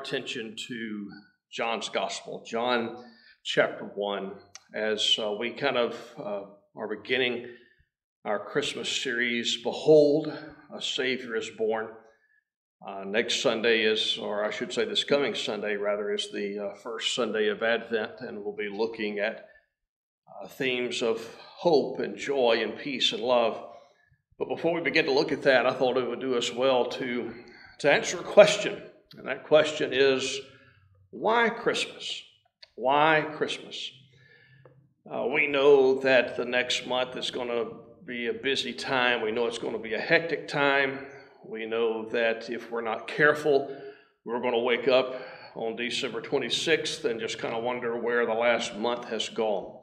attention to John's Gospel, John chapter 1, as uh, we kind of uh, are beginning our Christmas series, Behold, a Savior is Born. Uh, next Sunday is, or I should say this coming Sunday rather, is the uh, first Sunday of Advent, and we'll be looking at uh, themes of hope and joy and peace and love. But before we begin to look at that, I thought it would do us well to, to answer a question. And that question is why Christmas? Why Christmas? Uh, we know that the next month is going to be a busy time. We know it's going to be a hectic time. We know that if we're not careful, we're going to wake up on December 26th and just kind of wonder where the last month has gone.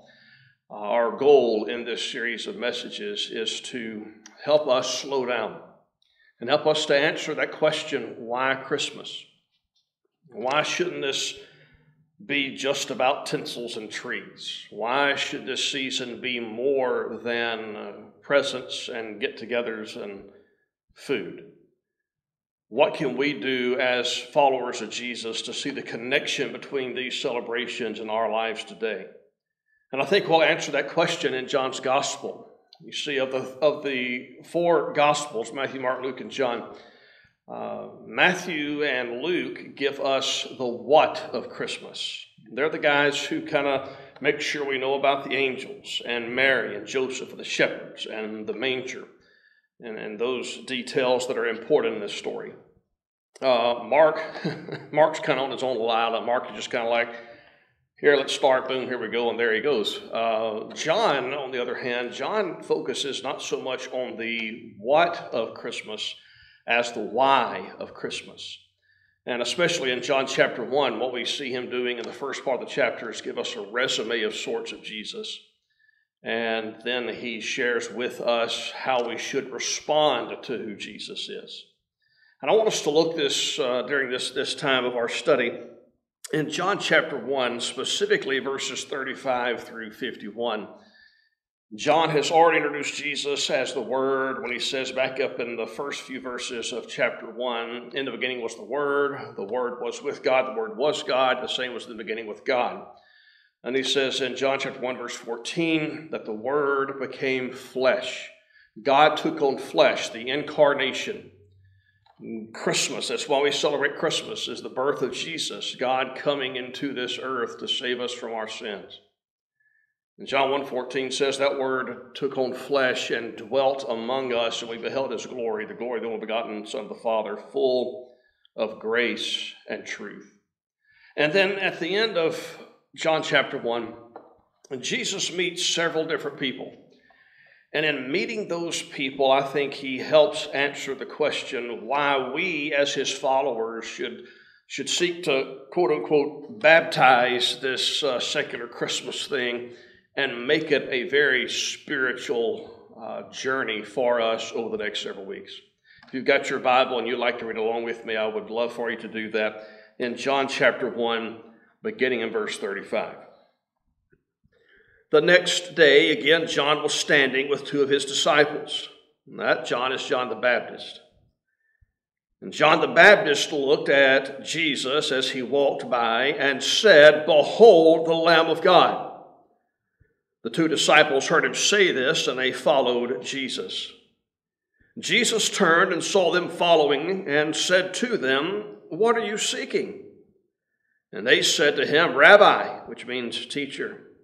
Uh, our goal in this series of messages is to help us slow down and help us to answer that question why Christmas? Why shouldn't this be just about tinsels and trees? Why should this season be more than uh, presents and get togethers and food? What can we do as followers of Jesus to see the connection between these celebrations in our lives today? And I think we'll answer that question in John's Gospel. You see, of the, of the four Gospels Matthew, Mark, Luke, and John uh, Matthew and Luke give us the what of Christmas. They're the guys who kind of make sure we know about the angels and Mary and Joseph and the shepherds and the manger and, and those details that are important in this story. Uh, Mark, Mark's kind of on his own line. Mark is just kind of like, here, let's start. Boom, here we go, and there he goes. Uh, John, on the other hand, John focuses not so much on the what of Christmas as the why of Christmas. And especially in John chapter 1, what we see him doing in the first part of the chapter is give us a resume of sorts of Jesus. And then he shares with us how we should respond to who Jesus is. And I want us to look this uh, during this, this time of our study in John chapter 1, specifically verses 35 through 51, John has already introduced Jesus as the Word when he says back up in the first few verses of chapter 1 In the beginning was the Word, the Word was with God, the Word was God, the same was in the beginning with God. And he says in John chapter 1, verse 14, that the Word became flesh. God took on flesh, the incarnation. Christmas, that's why we celebrate Christmas, is the birth of Jesus, God coming into this earth to save us from our sins. And John 1.14 says that word took on flesh and dwelt among us, and we beheld his glory, the glory of the only begotten Son of the Father, full of grace and truth. And then at the end of John chapter 1, Jesus meets several different people. And in meeting those people, I think he helps answer the question why we, as his followers, should, should seek to quote unquote baptize this uh, secular Christmas thing and make it a very spiritual uh, journey for us over the next several weeks. If you've got your Bible and you'd like to read along with me, I would love for you to do that in John chapter 1, beginning in verse 35. The next day, again, John was standing with two of his disciples. And that John is John the Baptist. And John the Baptist looked at Jesus as he walked by and said, Behold the Lamb of God. The two disciples heard him say this, and they followed Jesus. Jesus turned and saw them following and said to them, What are you seeking? And they said to him, Rabbi, which means teacher.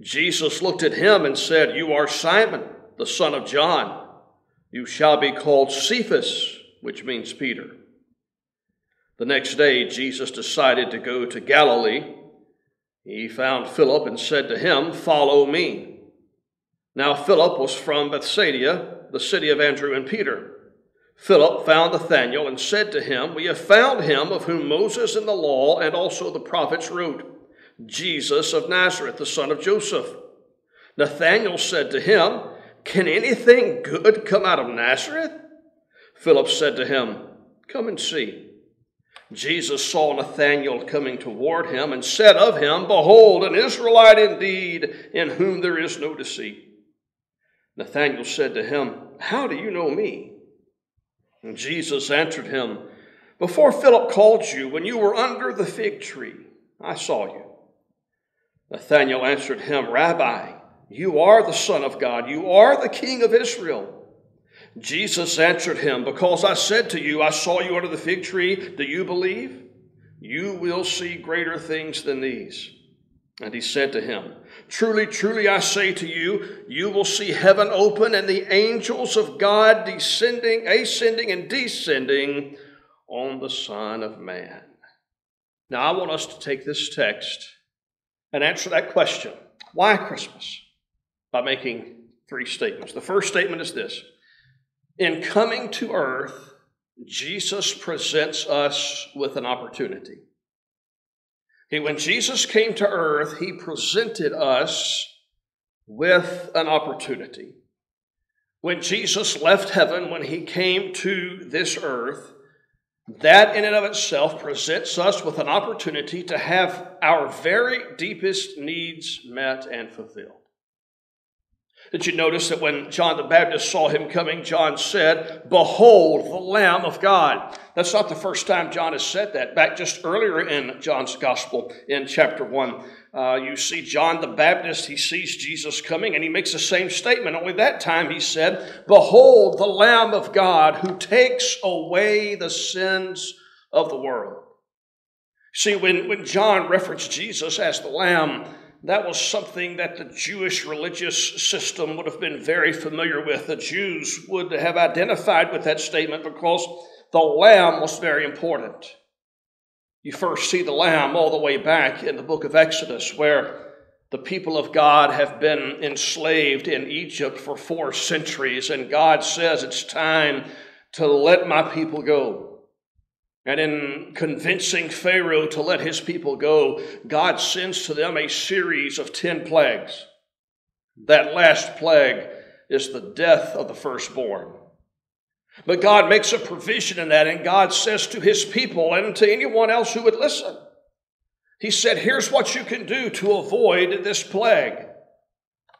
Jesus looked at him and said, You are Simon, the son of John. You shall be called Cephas, which means Peter. The next day, Jesus decided to go to Galilee. He found Philip and said to him, Follow me. Now, Philip was from Bethsaida, the city of Andrew and Peter. Philip found Nathanael and said to him, We have found him of whom Moses in the law and also the prophets wrote Jesus of Nazareth, the son of Joseph. Nathanael said to him, Can anything good come out of Nazareth? Philip said to him, Come and see. Jesus saw Nathanael coming toward him and said of him, Behold, an Israelite indeed, in whom there is no deceit. Nathanael said to him, How do you know me? And Jesus answered him, Before Philip called you, when you were under the fig tree, I saw you. Nathanael answered him, Rabbi, you are the Son of God, you are the King of Israel. Jesus answered him, Because I said to you, I saw you under the fig tree, do you believe? You will see greater things than these. And he said to him, Truly, truly, I say to you, you will see heaven open and the angels of God descending, ascending, and descending on the Son of Man. Now, I want us to take this text and answer that question why Christmas? By making three statements. The first statement is this In coming to earth, Jesus presents us with an opportunity. Okay, when Jesus came to earth, he presented us with an opportunity. When Jesus left heaven, when he came to this earth, that in and of itself presents us with an opportunity to have our very deepest needs met and fulfilled. Did you notice that when John the Baptist saw him coming, John said, Behold, the Lamb of God. That's not the first time John has said that. Back just earlier in John's Gospel, in chapter 1, uh, you see John the Baptist, he sees Jesus coming, and he makes the same statement. Only that time he said, Behold, the Lamb of God who takes away the sins of the world. See, when, when John referenced Jesus as the Lamb, that was something that the Jewish religious system would have been very familiar with. The Jews would have identified with that statement because the lamb was very important. You first see the lamb all the way back in the book of Exodus, where the people of God have been enslaved in Egypt for four centuries, and God says it's time to let my people go. And in convincing Pharaoh to let his people go, God sends to them a series of 10 plagues. That last plague is the death of the firstborn. But God makes a provision in that, and God says to his people and to anyone else who would listen, He said, Here's what you can do to avoid this plague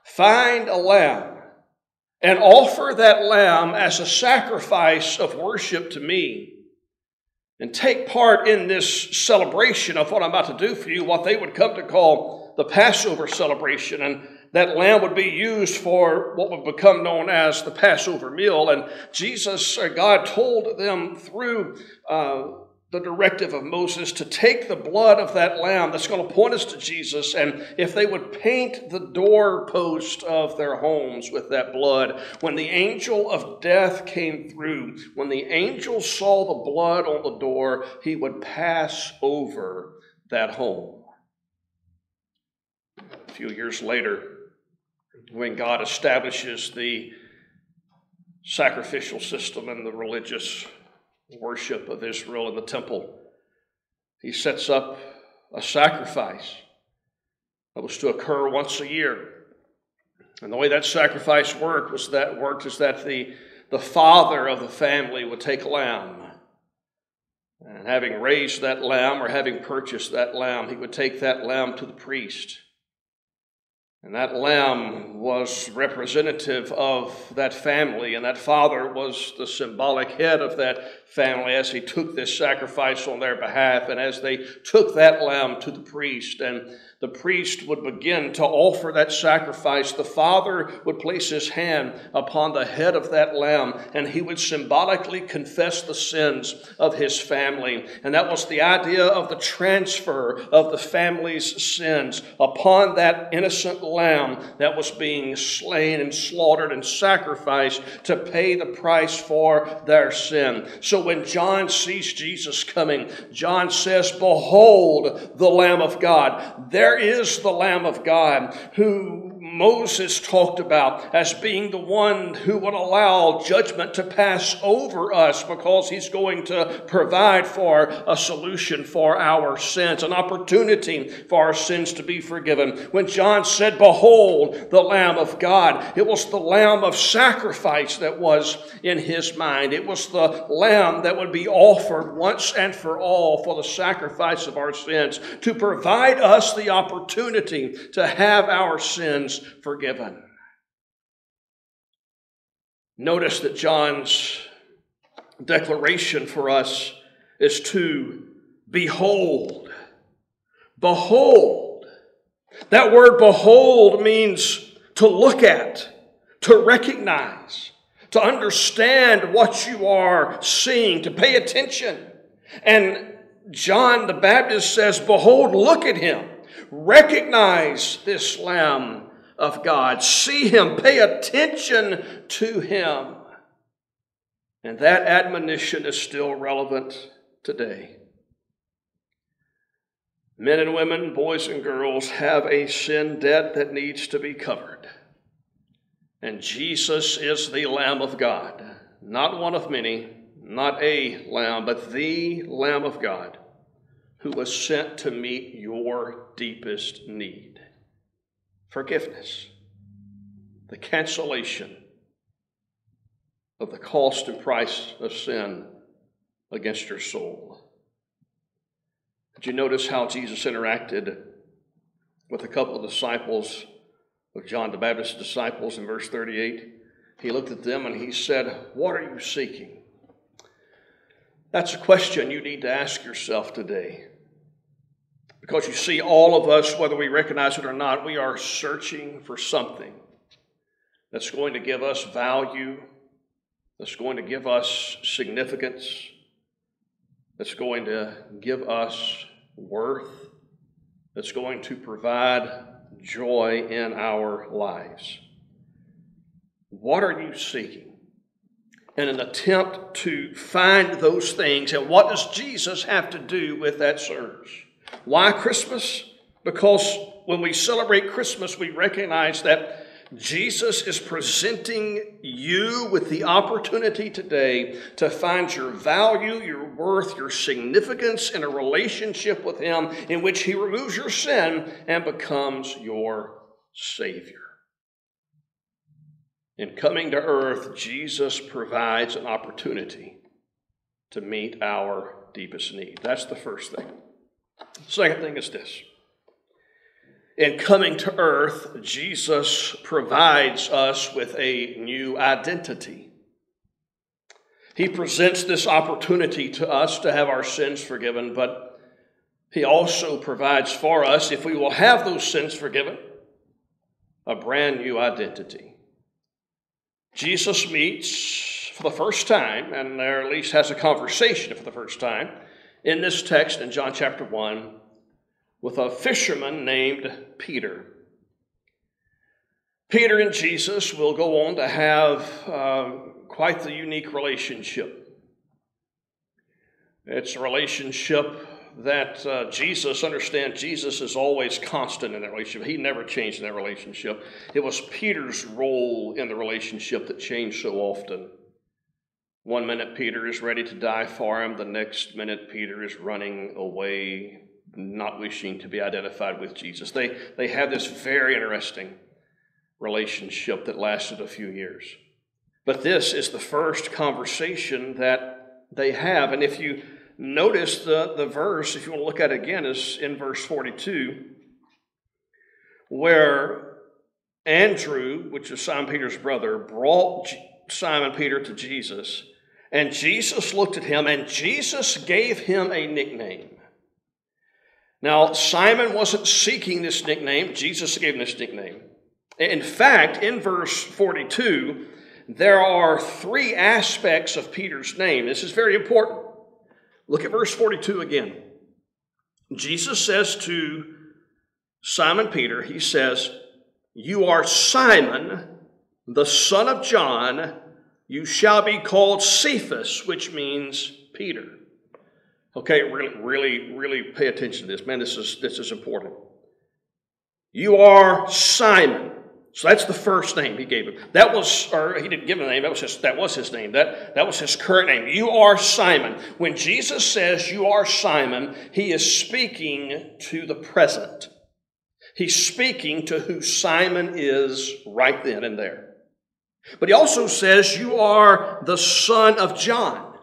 find a lamb and offer that lamb as a sacrifice of worship to me and take part in this celebration of what I'm about to do for you, what they would come to call the Passover celebration. And that lamb would be used for what would become known as the Passover meal. And Jesus, uh, God told them through uh, the directive of Moses to take the blood of that lamb that's going to point us to Jesus, and if they would paint the doorpost of their homes with that blood, when the angel of death came through, when the angel saw the blood on the door, he would pass over that home. A few years later, when God establishes the sacrificial system and the religious worship of Israel in the temple. He sets up a sacrifice that was to occur once a year. And the way that sacrifice worked was that worked is that the, the father of the family would take a lamb. And having raised that lamb or having purchased that lamb, he would take that lamb to the priest. And that lamb was representative of that family, and that father was the symbolic head of that family as he took this sacrifice on their behalf, and as they took that lamb to the priest. And the priest would begin to offer that sacrifice, the father would place his hand upon the head of that lamb and he would symbolically confess the sins of his family. And that was the idea of the transfer of the family's sins upon that innocent lamb that was being slain and slaughtered and sacrificed to pay the price for their sin. So when John sees Jesus coming, John says, Behold the Lamb of God. There is the Lamb of God who Moses talked about as being the one who would allow judgment to pass over us because he's going to provide for a solution for our sins, an opportunity for our sins to be forgiven. When John said, Behold, the Lamb of God, it was the Lamb of sacrifice that was in his mind. It was the Lamb that would be offered once and for all for the sacrifice of our sins to provide us the opportunity to have our sins forgiven. Notice that John's declaration for us is to behold. Behold. That word behold means to look at, to recognize, to understand what you are seeing, to pay attention. And John the Baptist says, Behold, look at him. Recognize this Lamb of God. See him. Pay attention to him. And that admonition is still relevant today. Men and women, boys and girls have a sin debt that needs to be covered. And Jesus is the Lamb of God, not one of many, not a lamb, but the Lamb of God who was sent to meet your deepest need forgiveness, the cancellation of the cost and price of sin against your soul. Did you notice how Jesus interacted with a couple of disciples, of John the Baptist's disciples in verse 38? He looked at them and he said, What are you seeking? That's a question you need to ask yourself today. Because you see, all of us, whether we recognize it or not, we are searching for something that's going to give us value, that's going to give us significance, that's going to give us worth, that's going to provide joy in our lives. What are you seeking? In an attempt to find those things, and what does Jesus have to do with that search? Why Christmas? Because when we celebrate Christmas, we recognize that Jesus is presenting you with the opportunity today to find your value, your worth, your significance in a relationship with Him in which He removes your sin and becomes your Savior. In coming to earth, Jesus provides an opportunity to meet our deepest need. That's the first thing. Second thing is this. In coming to earth, Jesus provides us with a new identity. He presents this opportunity to us to have our sins forgiven, but He also provides for us, if we will have those sins forgiven, a brand new identity. Jesus meets for the first time, and at least has a conversation for the first time in this text in John chapter 1 with a fisherman named Peter. Peter and Jesus will go on to have uh, quite the unique relationship. It's a relationship that uh, Jesus, understand, Jesus is always constant in that relationship. He never changed in that relationship. It was Peter's role in the relationship that changed so often. One minute Peter is ready to die for him, the next minute Peter is running away, not wishing to be identified with Jesus. They, they have this very interesting relationship that lasted a few years. But this is the first conversation that they have. And if you notice the, the verse, if you want to look at it again, is in verse 42, where Andrew, which is Simon Peter's brother, brought Simon Peter to Jesus and Jesus looked at him, and Jesus gave him a nickname. Now, Simon wasn't seeking this nickname, Jesus gave him this nickname. In fact, in verse 42, there are three aspects of Peter's name. This is very important. Look at verse 42 again. Jesus says to Simon Peter, He says, You are Simon, the son of John. You shall be called Cephas, which means Peter. Okay, really, really, really pay attention to this. Man, this is, this is important. You are Simon. So that's the first name he gave him. That was, or he didn't give him a name, that was his, that was his name. That, that was his current name. You are Simon. When Jesus says you are Simon, he is speaking to the present. He's speaking to who Simon is right then and there. But he also says you are the son of John.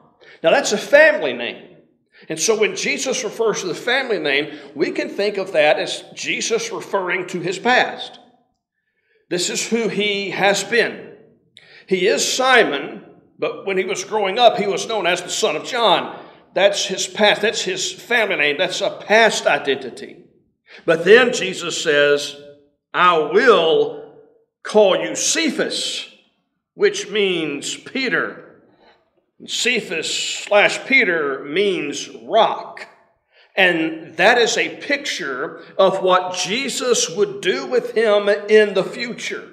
Now that's a family name. And so when Jesus refers to the family name, we can think of that as Jesus referring to his past. This is who he has been. He is Simon, but when he was growing up, he was known as the son of John. That's his past, that's his family name, that's a past identity. But then Jesus says, I will call you Cephas, which means Peter. Cephas slash Peter means rock. And that is a picture of what Jesus would do with him in the future.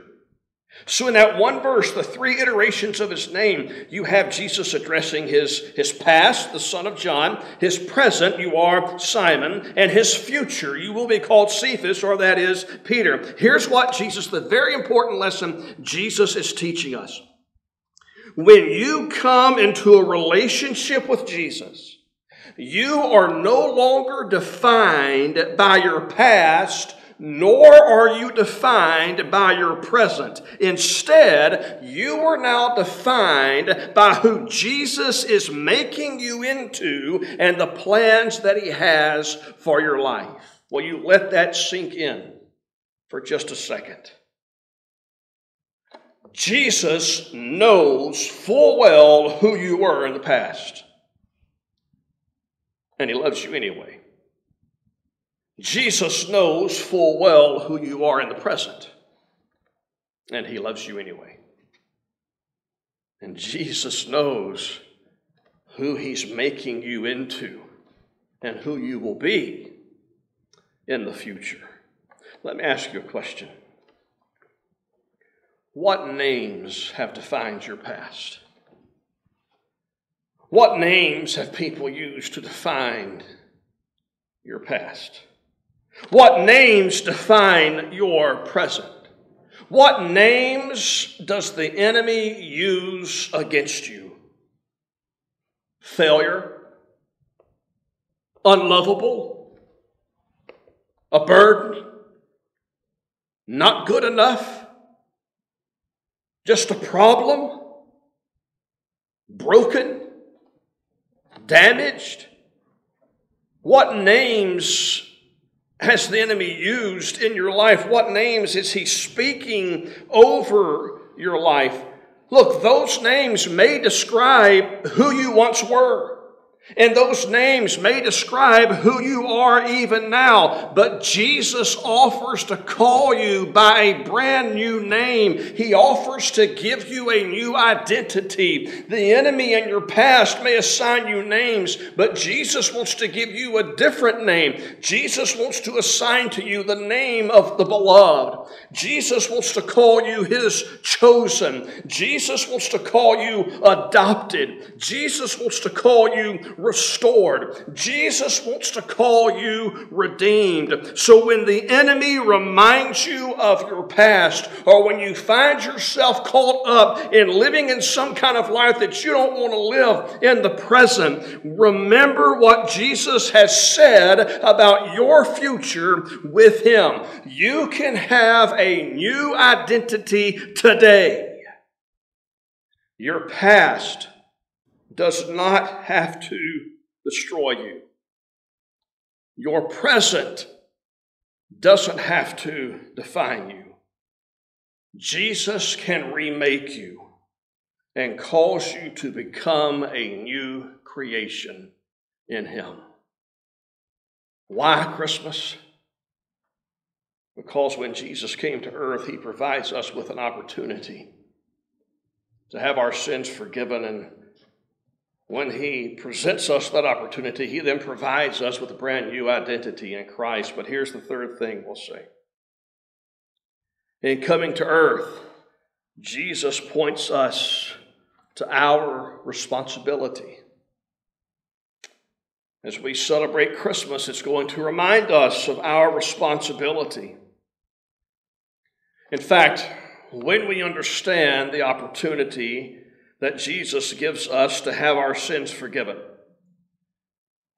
So, in that one verse, the three iterations of his name, you have Jesus addressing his, his past, the son of John, his present, you are Simon, and his future, you will be called Cephas, or that is Peter. Here's what Jesus, the very important lesson Jesus is teaching us. When you come into a relationship with Jesus, you are no longer defined by your past, nor are you defined by your present. Instead, you are now defined by who Jesus is making you into and the plans that He has for your life. Will you let that sink in for just a second? Jesus knows full well who you were in the past and He loves you anyway. Jesus knows full well who you are in the present, and He loves you anyway. And Jesus knows who He's making you into and who you will be in the future. Let me ask you a question. What names have defined your past? What names have people used to define your past? What names define your present? What names does the enemy use against you? Failure, unlovable, a burden, not good enough, just a problem, broken, damaged? What names has the enemy used in your life? What names is he speaking over your life? Look, those names may describe who you once were. And those names may describe who you are even now, but Jesus offers to call you by a brand new name. He offers to give you a new identity. The enemy in your past may assign you names, but Jesus wants to give you a different name. Jesus wants to assign to you the name of the beloved. Jesus wants to call you his chosen. Jesus wants to call you adopted. Jesus wants to call you restored. Jesus wants to call you redeemed. So when the enemy reminds you of your past, or when you find yourself caught up in living in some kind of life that you don't want to live in the present, remember what Jesus has said about your future with Him. You can have a new identity today. Your past does not have to destroy you. Your present doesn't have to define you. Jesus can remake you and cause you to become a new creation in Him. Why Christmas? Because when Jesus came to earth, He provides us with an opportunity to have our sins forgiven and when He presents us that opportunity, He then provides us with a brand new identity in Christ. But here's the third thing we'll see. In coming to earth, Jesus points us to our responsibility. As we celebrate Christmas, it's going to remind us of our responsibility. In fact, when we understand the opportunity that Jesus gives us to have our sins forgiven,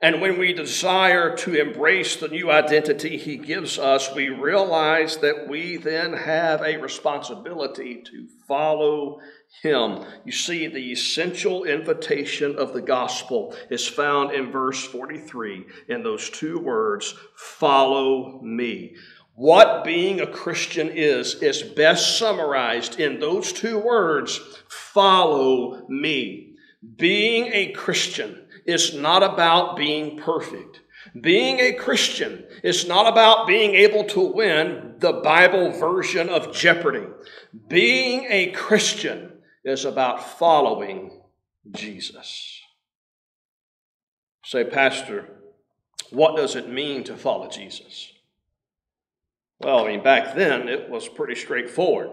and when we desire to embrace the new identity he gives us, we realize that we then have a responsibility to follow him. You see, the essential invitation of the gospel is found in verse 43 in those two words, follow me. What being a Christian is, is best summarized in those two words, follow me. Being a Christian is not about being perfect. Being a Christian is not about being able to win the Bible version of Jeopardy. Being a Christian is about following Jesus. Say, Pastor, what does it mean to follow Jesus? Well, I mean, back then it was pretty straightforward.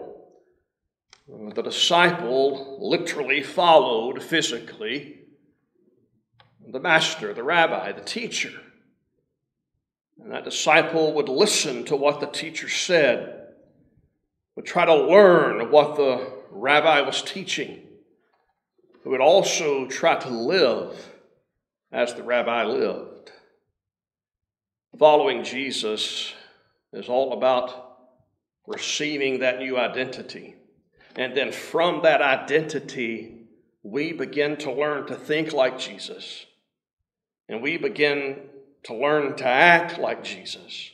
The disciple literally followed physically the master, the rabbi, the teacher. And that disciple would listen to what the teacher said, would try to learn what the rabbi was teaching, who would also try to live as the rabbi lived. Following Jesus is all about receiving that new identity. And then from that identity, we begin to learn to think like Jesus and we begin to learn to act like Jesus.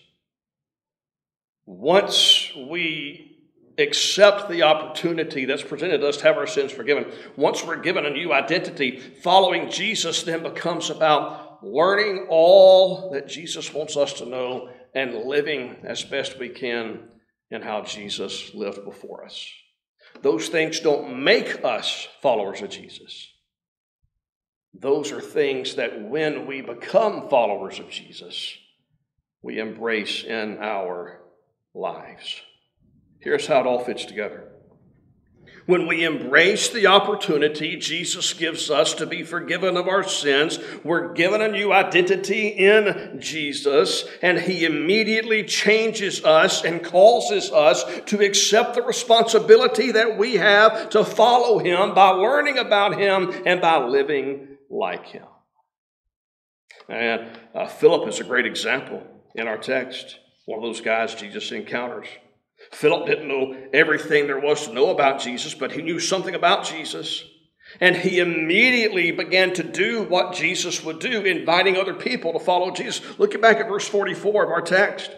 Once we accept the opportunity that's presented us to have our sins forgiven, once we're given a new identity, following Jesus then becomes about learning all that Jesus wants us to know and living as best we can in how Jesus lived before us. Those things don't make us followers of Jesus. Those are things that when we become followers of Jesus, we embrace in our lives. Here's how it all fits together. When we embrace the opportunity Jesus gives us to be forgiven of our sins, we're given a new identity in Jesus, and He immediately changes us and causes us to accept the responsibility that we have to follow Him by learning about Him and by living like him. And uh, Philip is a great example in our text, one of those guys Jesus encounters. Philip didn't know everything there was to know about Jesus, but he knew something about Jesus. And he immediately began to do what Jesus would do, inviting other people to follow Jesus. Look back at verse 44 of our text.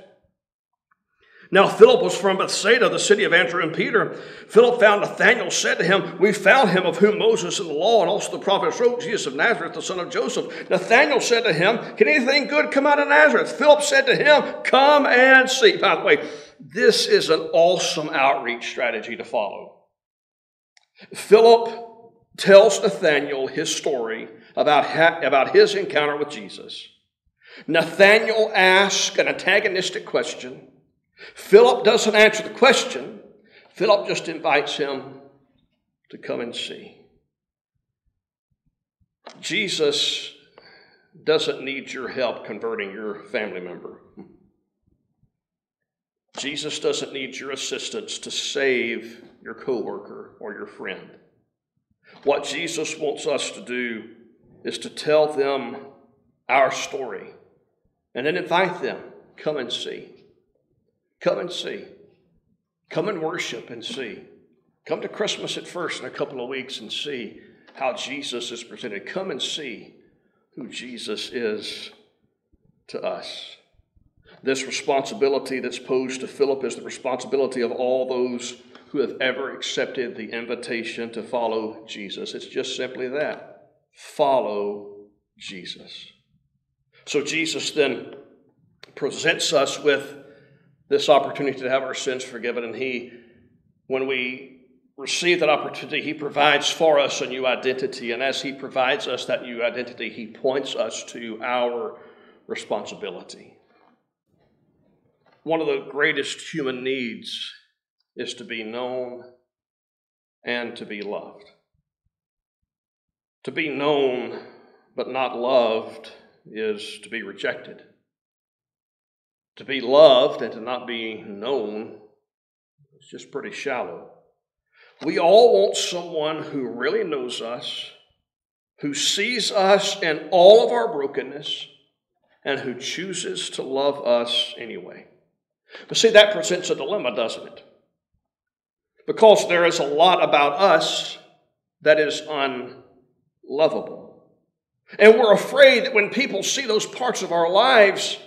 Now, Philip was from Bethsaida, the city of Andrew and Peter. Philip found Nathanael, said to him, We found him of whom Moses and the law and also the prophets wrote, Jesus of Nazareth, the son of Joseph. Nathanael said to him, Can anything good come out of Nazareth? Philip said to him, Come and see. By the way, this is an awesome outreach strategy to follow. Philip tells Nathanael his story about, ha- about his encounter with Jesus. Nathanael asks an antagonistic question. Philip doesn't answer the question, Philip just invites him to come and see. Jesus doesn't need your help converting your family member. Jesus doesn't need your assistance to save your coworker or your friend. What Jesus wants us to do is to tell them our story and then invite them, come and see. Come and see. Come and worship and see. Come to Christmas at first in a couple of weeks and see how Jesus is presented. Come and see who Jesus is to us. This responsibility that's posed to Philip is the responsibility of all those who have ever accepted the invitation to follow Jesus. It's just simply that follow Jesus. So Jesus then presents us with this opportunity to have our sins forgiven. And He, when we receive that opportunity, He provides for us a new identity. And as He provides us that new identity, He points us to our responsibility. One of the greatest human needs is to be known and to be loved. To be known but not loved is to be rejected. To be loved and to not be known It's just pretty shallow. We all want someone who really knows us, who sees us in all of our brokenness, and who chooses to love us anyway. But see, that presents a dilemma, doesn't it? Because there is a lot about us that is unlovable. And we're afraid that when people see those parts of our lives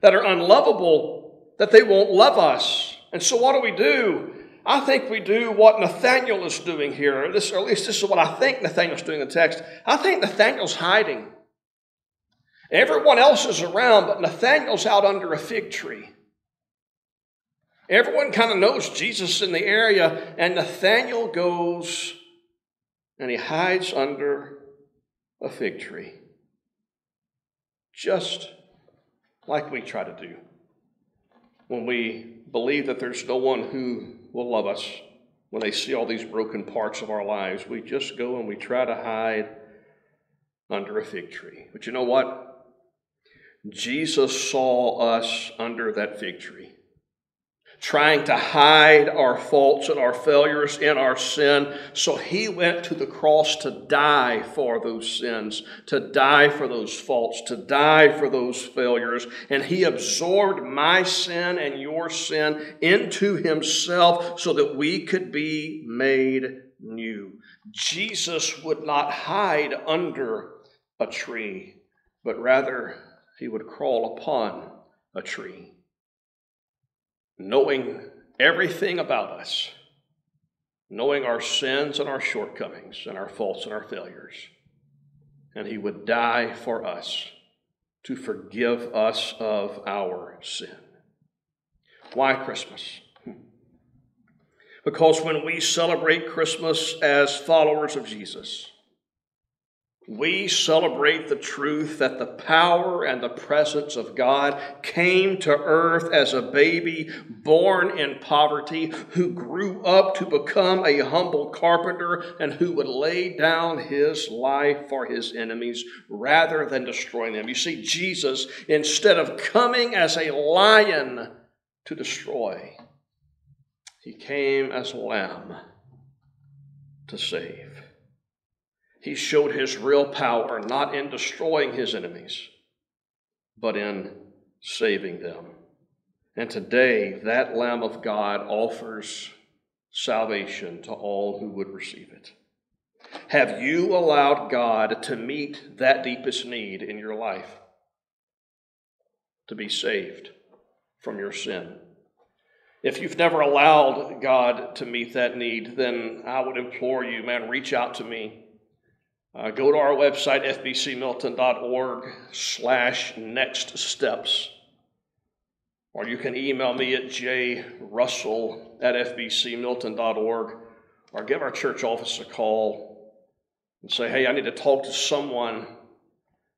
that are unlovable, that they won't love us. And so what do we do? I think we do what Nathaniel is doing here. This, or at least this is what I think Nathaniel's doing in the text. I think Nathaniel's hiding. Everyone else is around, but Nathaniel's out under a fig tree. Everyone kind of knows Jesus in the area, and Nathaniel goes and he hides under a fig tree. Just like we try to do when we believe that there's no one who will love us when they see all these broken parts of our lives. We just go and we try to hide under a fig tree. But you know what? Jesus saw us under that fig tree trying to hide our faults and our failures in our sin. So he went to the cross to die for those sins, to die for those faults, to die for those failures. And he absorbed my sin and your sin into himself so that we could be made new. Jesus would not hide under a tree, but rather he would crawl upon a tree knowing everything about us, knowing our sins and our shortcomings and our faults and our failures. And he would die for us to forgive us of our sin. Why Christmas? Because when we celebrate Christmas as followers of Jesus, we celebrate the truth that the power and the presence of God came to earth as a baby born in poverty, who grew up to become a humble carpenter, and who would lay down his life for his enemies rather than destroying them. You see, Jesus, instead of coming as a lion to destroy, he came as a lamb to save. He showed his real power not in destroying his enemies, but in saving them. And today, that Lamb of God offers salvation to all who would receive it. Have you allowed God to meet that deepest need in your life? To be saved from your sin. If you've never allowed God to meet that need, then I would implore you, man, reach out to me. Uh, go to our website, fbcmilton.org slash next steps. Or you can email me at jrussell at fbcmilton.org or give our church office a call and say, hey, I need to talk to someone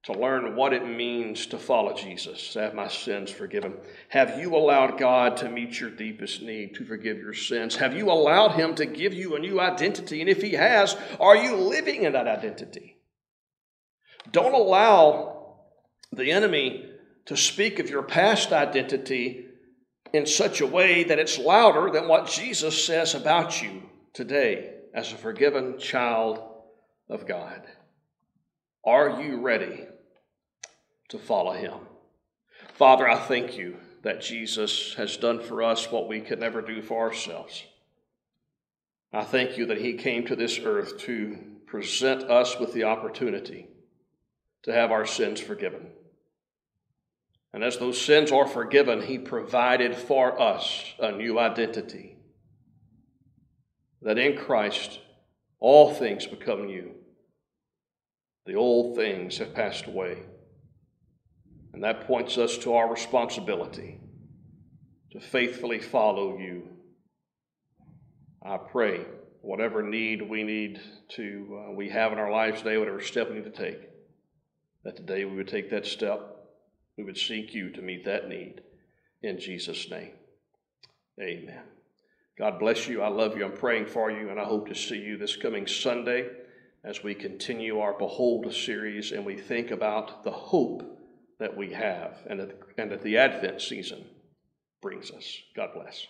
to learn what it means to follow Jesus, to have my sins forgiven? Have you allowed God to meet your deepest need, to forgive your sins? Have you allowed Him to give you a new identity? And if He has, are you living in that identity? Don't allow the enemy to speak of your past identity in such a way that it's louder than what Jesus says about you today as a forgiven child of God. Are you ready to follow him? Father, I thank you that Jesus has done for us what we could never do for ourselves. I thank you that he came to this earth to present us with the opportunity to have our sins forgiven. And as those sins are forgiven, he provided for us a new identity. That in Christ all things become new. The old things have passed away. And that points us to our responsibility to faithfully follow you. I pray whatever need we need to uh, we have in our lives today, whatever step we need to take, that today we would take that step. We would seek you to meet that need. In Jesus' name. Amen. God bless you. I love you. I'm praying for you, and I hope to see you this coming Sunday as we continue our Behold series and we think about the hope that we have and that, and that the Advent season brings us. God bless.